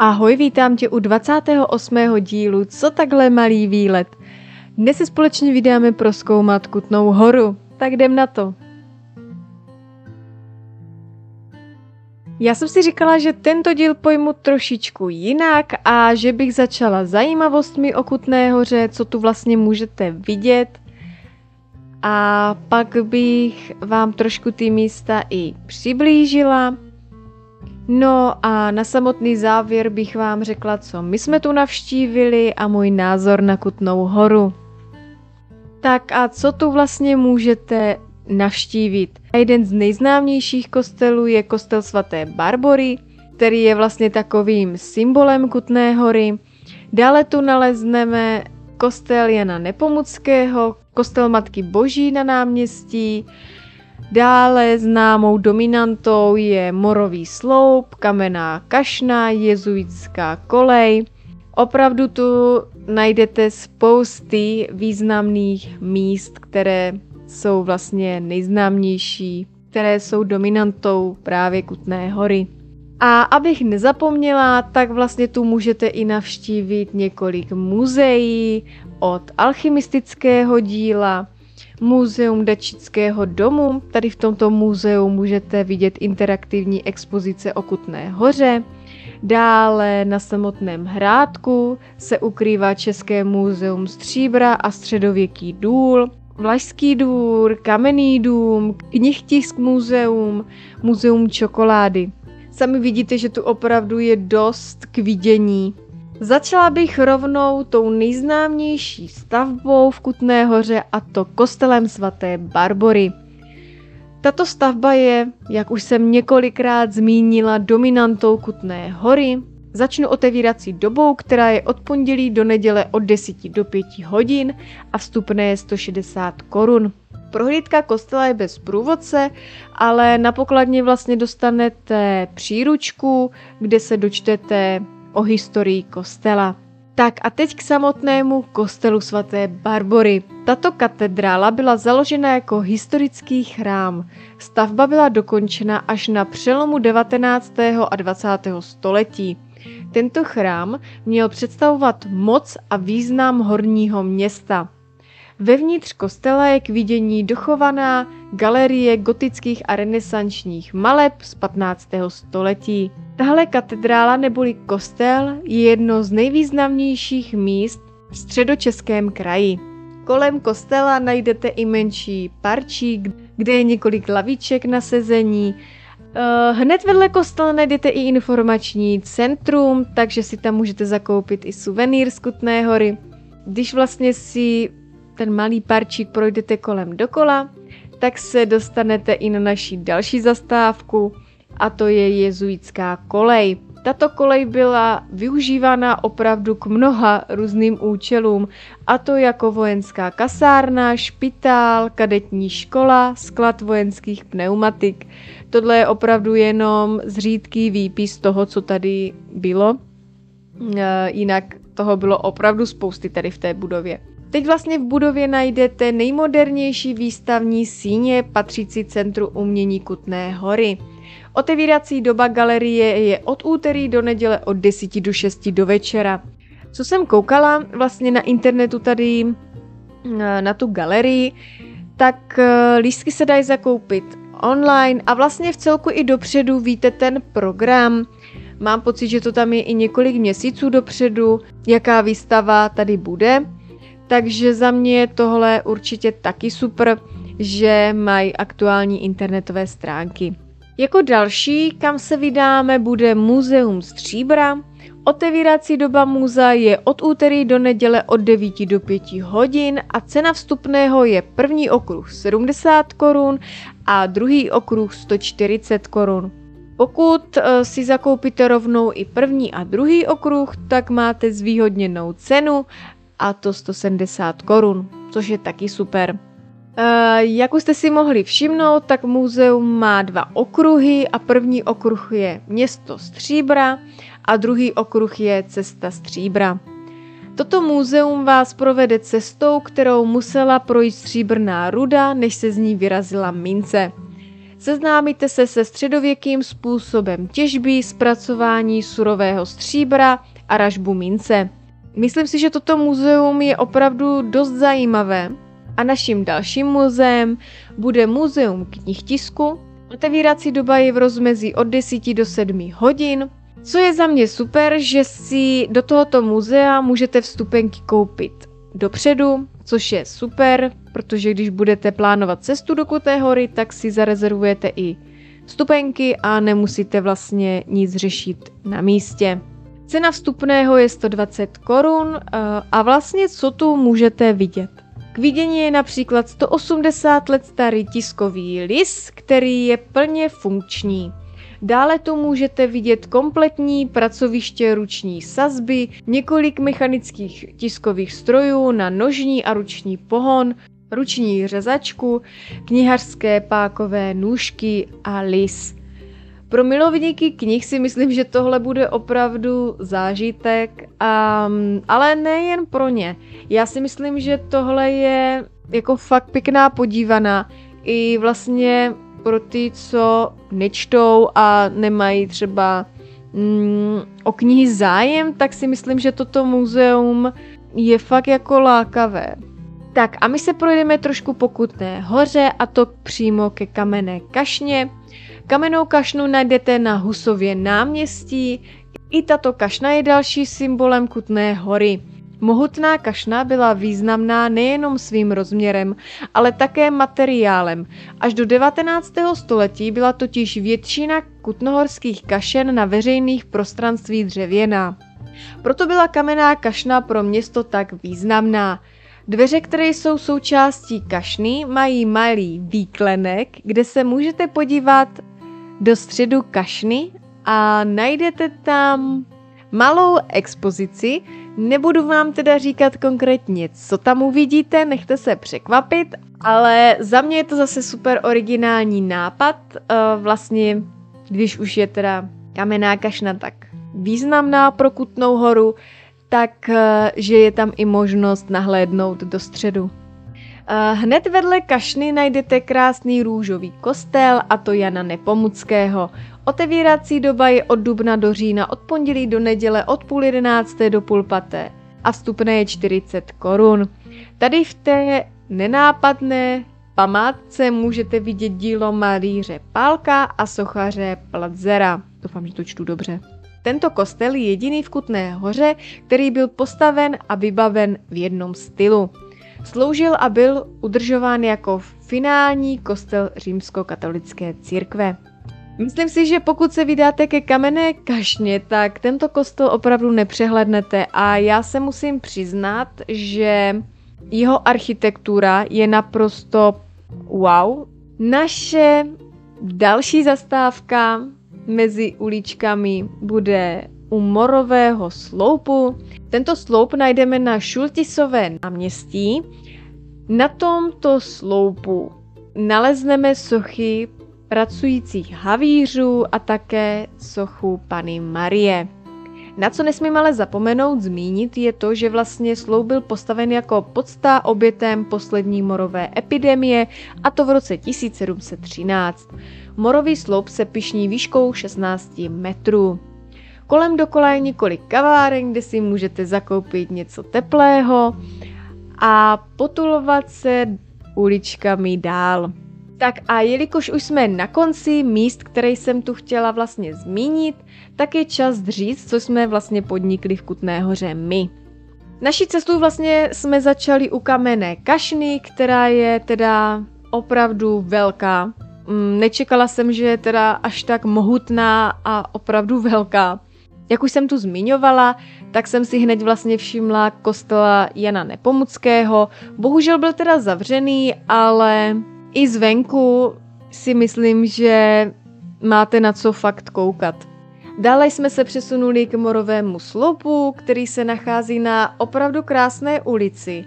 Ahoj, vítám tě u 28. dílu Co takhle malý výlet. Dnes se společně vydáme proskoumat Kutnou horu. Tak jdem na to. Já jsem si říkala, že tento díl pojmu trošičku jinak a že bych začala zajímavostmi o Kutné hoře, co tu vlastně můžete vidět. A pak bych vám trošku ty místa i přiblížila. No a na samotný závěr bych vám řekla, co my jsme tu navštívili a můj názor na Kutnou horu. Tak a co tu vlastně můžete navštívit? Jeden z nejznámějších kostelů je kostel svaté Barbory, který je vlastně takovým symbolem Kutné hory. Dále tu nalezneme kostel Jana Nepomuckého, kostel Matky Boží na náměstí, Dále známou dominantou je morový sloup, kamenná kašna, jezuitská kolej. Opravdu tu najdete spousty významných míst, které jsou vlastně nejznámější, které jsou dominantou právě Kutné hory. A abych nezapomněla, tak vlastně tu můžete i navštívit několik muzeí od alchymistického díla, Muzeum Dačického domu. Tady v tomto muzeu můžete vidět interaktivní expozice o Kutné hoře. Dále na samotném hrádku se ukrývá České muzeum stříbra a středověký důl, Vlašský dvůr, Kamenný dům, Knihtisk muzeum, muzeum čokolády. Sami vidíte, že tu opravdu je dost k vidění. Začala bych rovnou tou nejznámější stavbou v Kutné hoře a to kostelem svaté Barbory. Tato stavba je, jak už jsem několikrát zmínila, dominantou Kutné hory. Začnu otevírací dobou, která je od pondělí do neděle od 10 do 5 hodin a vstupné je 160 korun. Prohlídka kostela je bez průvodce, ale na pokladně vlastně dostanete příručku, kde se dočtete o historii kostela. Tak a teď k samotnému kostelu svaté Barbory. Tato katedrála byla založena jako historický chrám. Stavba byla dokončena až na přelomu 19. a 20. století. Tento chrám měl představovat moc a význam horního města. Vevnitř kostela je k vidění dochovaná galerie gotických a renesančních maleb z 15. století. Tahle katedrála neboli kostel je jedno z nejvýznamnějších míst v středočeském kraji. Kolem kostela najdete i menší parčík, kde je několik laviček na sezení. Eh, hned vedle kostela najdete i informační centrum, takže si tam můžete zakoupit i suvenýr z Kutné hory. Když vlastně si ten malý parčík projdete kolem dokola, tak se dostanete i na naší další zastávku a to je jezuitská kolej. Tato kolej byla využívána opravdu k mnoha různým účelům, a to jako vojenská kasárna, špitál, kadetní škola, sklad vojenských pneumatik. Tohle je opravdu jenom zřídký výpis toho, co tady bylo. E, jinak toho bylo opravdu spousty tady v té budově. Teď vlastně v budově najdete nejmodernější výstavní síně patřící Centru umění Kutné hory. Otevírací doba galerie je od úterý do neděle od 10 do 6 do večera. Co jsem koukala vlastně na internetu tady eh, na tu galerii, tak eh, lístky se dají zakoupit online a vlastně v celku i dopředu víte ten program. Mám pocit, že to tam je i několik měsíců dopředu, jaká výstava tady bude. Takže za mě je tohle určitě taky super, že mají aktuální internetové stránky. Jako další, kam se vydáme, bude Muzeum Stříbra. Otevírací doba muzea je od úterý do neděle od 9 do 5 hodin a cena vstupného je první okruh 70 korun a druhý okruh 140 korun. Pokud eh, si zakoupíte rovnou i první a druhý okruh, tak máte zvýhodněnou cenu a to 170 korun, což je taky super. Uh, jak už jste si mohli všimnout, tak muzeum má dva okruhy a první okruh je město Stříbra a druhý okruh je cesta Stříbra. Toto muzeum vás provede cestou, kterou musela projít stříbrná ruda, než se z ní vyrazila mince. Seznámíte se se středověkým způsobem těžby, zpracování surového stříbra a ražbu mince. Myslím si, že toto muzeum je opravdu dost zajímavé. A naším dalším muzeem bude Muzeum knih tisku. Otevírací doba je v rozmezí od 10 do 7 hodin. Co je za mě super, že si do tohoto muzea můžete vstupenky koupit dopředu, což je super, protože když budete plánovat cestu do Kuté hory, tak si zarezervujete i vstupenky a nemusíte vlastně nic řešit na místě. Cena vstupného je 120 korun eh, a vlastně co tu můžete vidět. K vidění je například 180 let starý tiskový lis, který je plně funkční. Dále tu můžete vidět kompletní pracoviště ruční sazby, několik mechanických tiskových strojů na nožní a ruční pohon, ruční řezačku, knihařské pákové nůžky a lis. Pro milovníky knih si myslím, že tohle bude opravdu zážitek, um, ale nejen pro ně. Já si myslím, že tohle je jako fakt pěkná podívaná i vlastně pro ty, co nečtou a nemají třeba mm, o knihy zájem, tak si myslím, že toto muzeum je fakt jako lákavé. Tak a my se projdeme trošku po Kutné hoře a to přímo ke kamenné kašně. Kamennou kašnu najdete na Husově náměstí. I tato kašna je další symbolem Kutné hory. Mohutná kašna byla významná nejenom svým rozměrem, ale také materiálem. Až do 19. století byla totiž většina kutnohorských kašen na veřejných prostranství dřevěná. Proto byla kamenná kašna pro město tak významná. Dveře, které jsou součástí kašny, mají malý výklenek, kde se můžete podívat do středu kašny a najdete tam malou expozici. Nebudu vám teda říkat konkrétně, co tam uvidíte, nechte se překvapit, ale za mě je to zase super originální nápad. Eh, vlastně, když už je teda kamenná kašna tak významná pro Kutnou horu, tak eh, že je tam i možnost nahlédnout do středu. Eh, hned vedle kašny najdete krásný růžový kostel a to Jana Nepomuckého. Otevírací doba je od dubna do října, od pondělí do neděle, od půl jedenácté do půl paté a vstupné je 40 korun. Tady v té nenápadné památce můžete vidět dílo malíře Pálka a sochaře Pladzera. Doufám, že to čtu dobře. Tento kostel je jediný v Kutné hoře, který byl postaven a vybaven v jednom stylu. Sloužil a byl udržován jako finální kostel římskokatolické církve. Myslím si, že pokud se vydáte ke kamenné kašně, tak tento kostel opravdu nepřehlednete a já se musím přiznat, že jeho architektura je naprosto wow. Naše další zastávka mezi uličkami bude u Morového sloupu. Tento sloup najdeme na Šultisové náměstí. Na tomto sloupu nalezneme sochy pracujících havířů a také sochu Pany Marie. Na co nesmím ale zapomenout zmínit je to, že vlastně sloup byl postaven jako podsta obětem poslední morové epidemie a to v roce 1713. Morový sloup se pišní výškou 16 metrů. Kolem dokola je několik kaváren, kde si můžete zakoupit něco teplého a potulovat se uličkami dál. Tak a jelikož už jsme na konci míst, které jsem tu chtěla vlastně zmínit, tak je čas říct, co jsme vlastně podnikli v Kutné hoře my. Naší cestu vlastně jsme začali u kamenné kašny, která je teda opravdu velká. Mm, nečekala jsem, že je teda až tak mohutná a opravdu velká. Jak už jsem tu zmiňovala, tak jsem si hned vlastně všimla kostela Jana Nepomuckého. Bohužel byl teda zavřený, ale i zvenku si myslím, že máte na co fakt koukat. Dále jsme se přesunuli k Morovému sloupu, který se nachází na opravdu krásné ulici.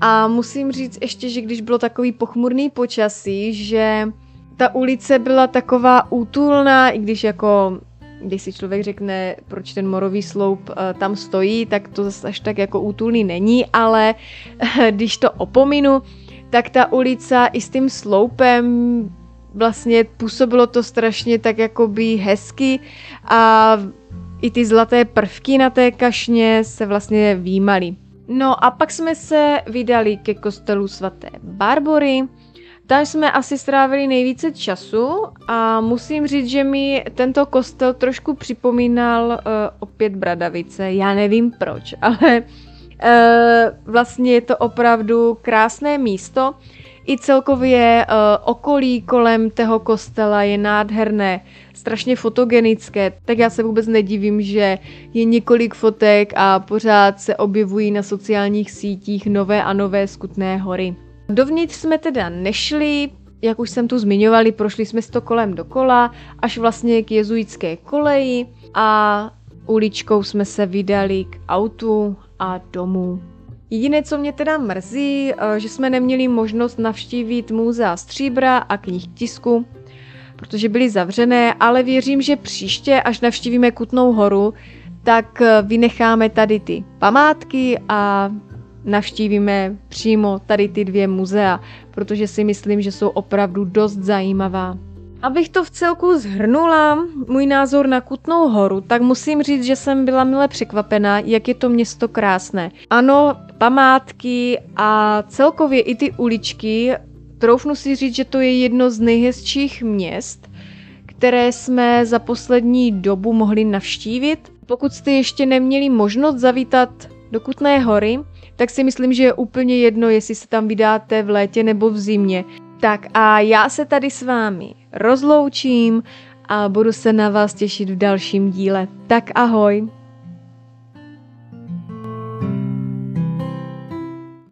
A musím říct ještě, že když bylo takový pochmurný počasí, že ta ulice byla taková útulná, i když jako když si člověk řekne, proč ten morový sloup uh, tam stojí, tak to zase až tak jako útulný není, ale když to opominu, tak ta ulica i s tím sloupem vlastně působilo to strašně tak jakoby hezky a i ty zlaté prvky na té kašně se vlastně výmaly. No a pak jsme se vydali ke kostelu svaté Barbory, tam jsme asi strávili nejvíce času a musím říct, že mi tento kostel trošku připomínal uh, opět Bradavice. Já nevím proč, ale uh, vlastně je to opravdu krásné místo. I celkově uh, okolí kolem toho kostela je nádherné, strašně fotogenické, tak já se vůbec nedivím, že je několik fotek a pořád se objevují na sociálních sítích nové a nové skutné hory. Dovnitř jsme teda nešli, jak už jsem tu zmiňovali, prošli jsme to kolem dokola, až vlastně k jezuitské koleji a uličkou jsme se vydali k autu a domů. Jediné, co mě teda mrzí, eh, že jsme neměli možnost navštívit muzea stříbra a knih tisku, protože byly zavřené, ale věřím, že příště, až navštívíme Kutnou horu, tak eh, vynecháme tady ty památky a navštívíme přímo tady ty dvě muzea, protože si myslím, že jsou opravdu dost zajímavá. Abych to v celku zhrnula, můj názor na Kutnou horu, tak musím říct, že jsem byla mile překvapena, jak je to město krásné. Ano, památky a celkově i ty uličky, troufnu si říct, že to je jedno z nejhezčích měst, které jsme za poslední dobu mohli navštívit. Pokud jste ještě neměli možnost zavítat do Kutné hory, tak si myslím, že je úplně jedno, jestli se tam vydáte v létě nebo v zimě. Tak a já se tady s vámi rozloučím a budu se na vás těšit v dalším díle. Tak ahoj!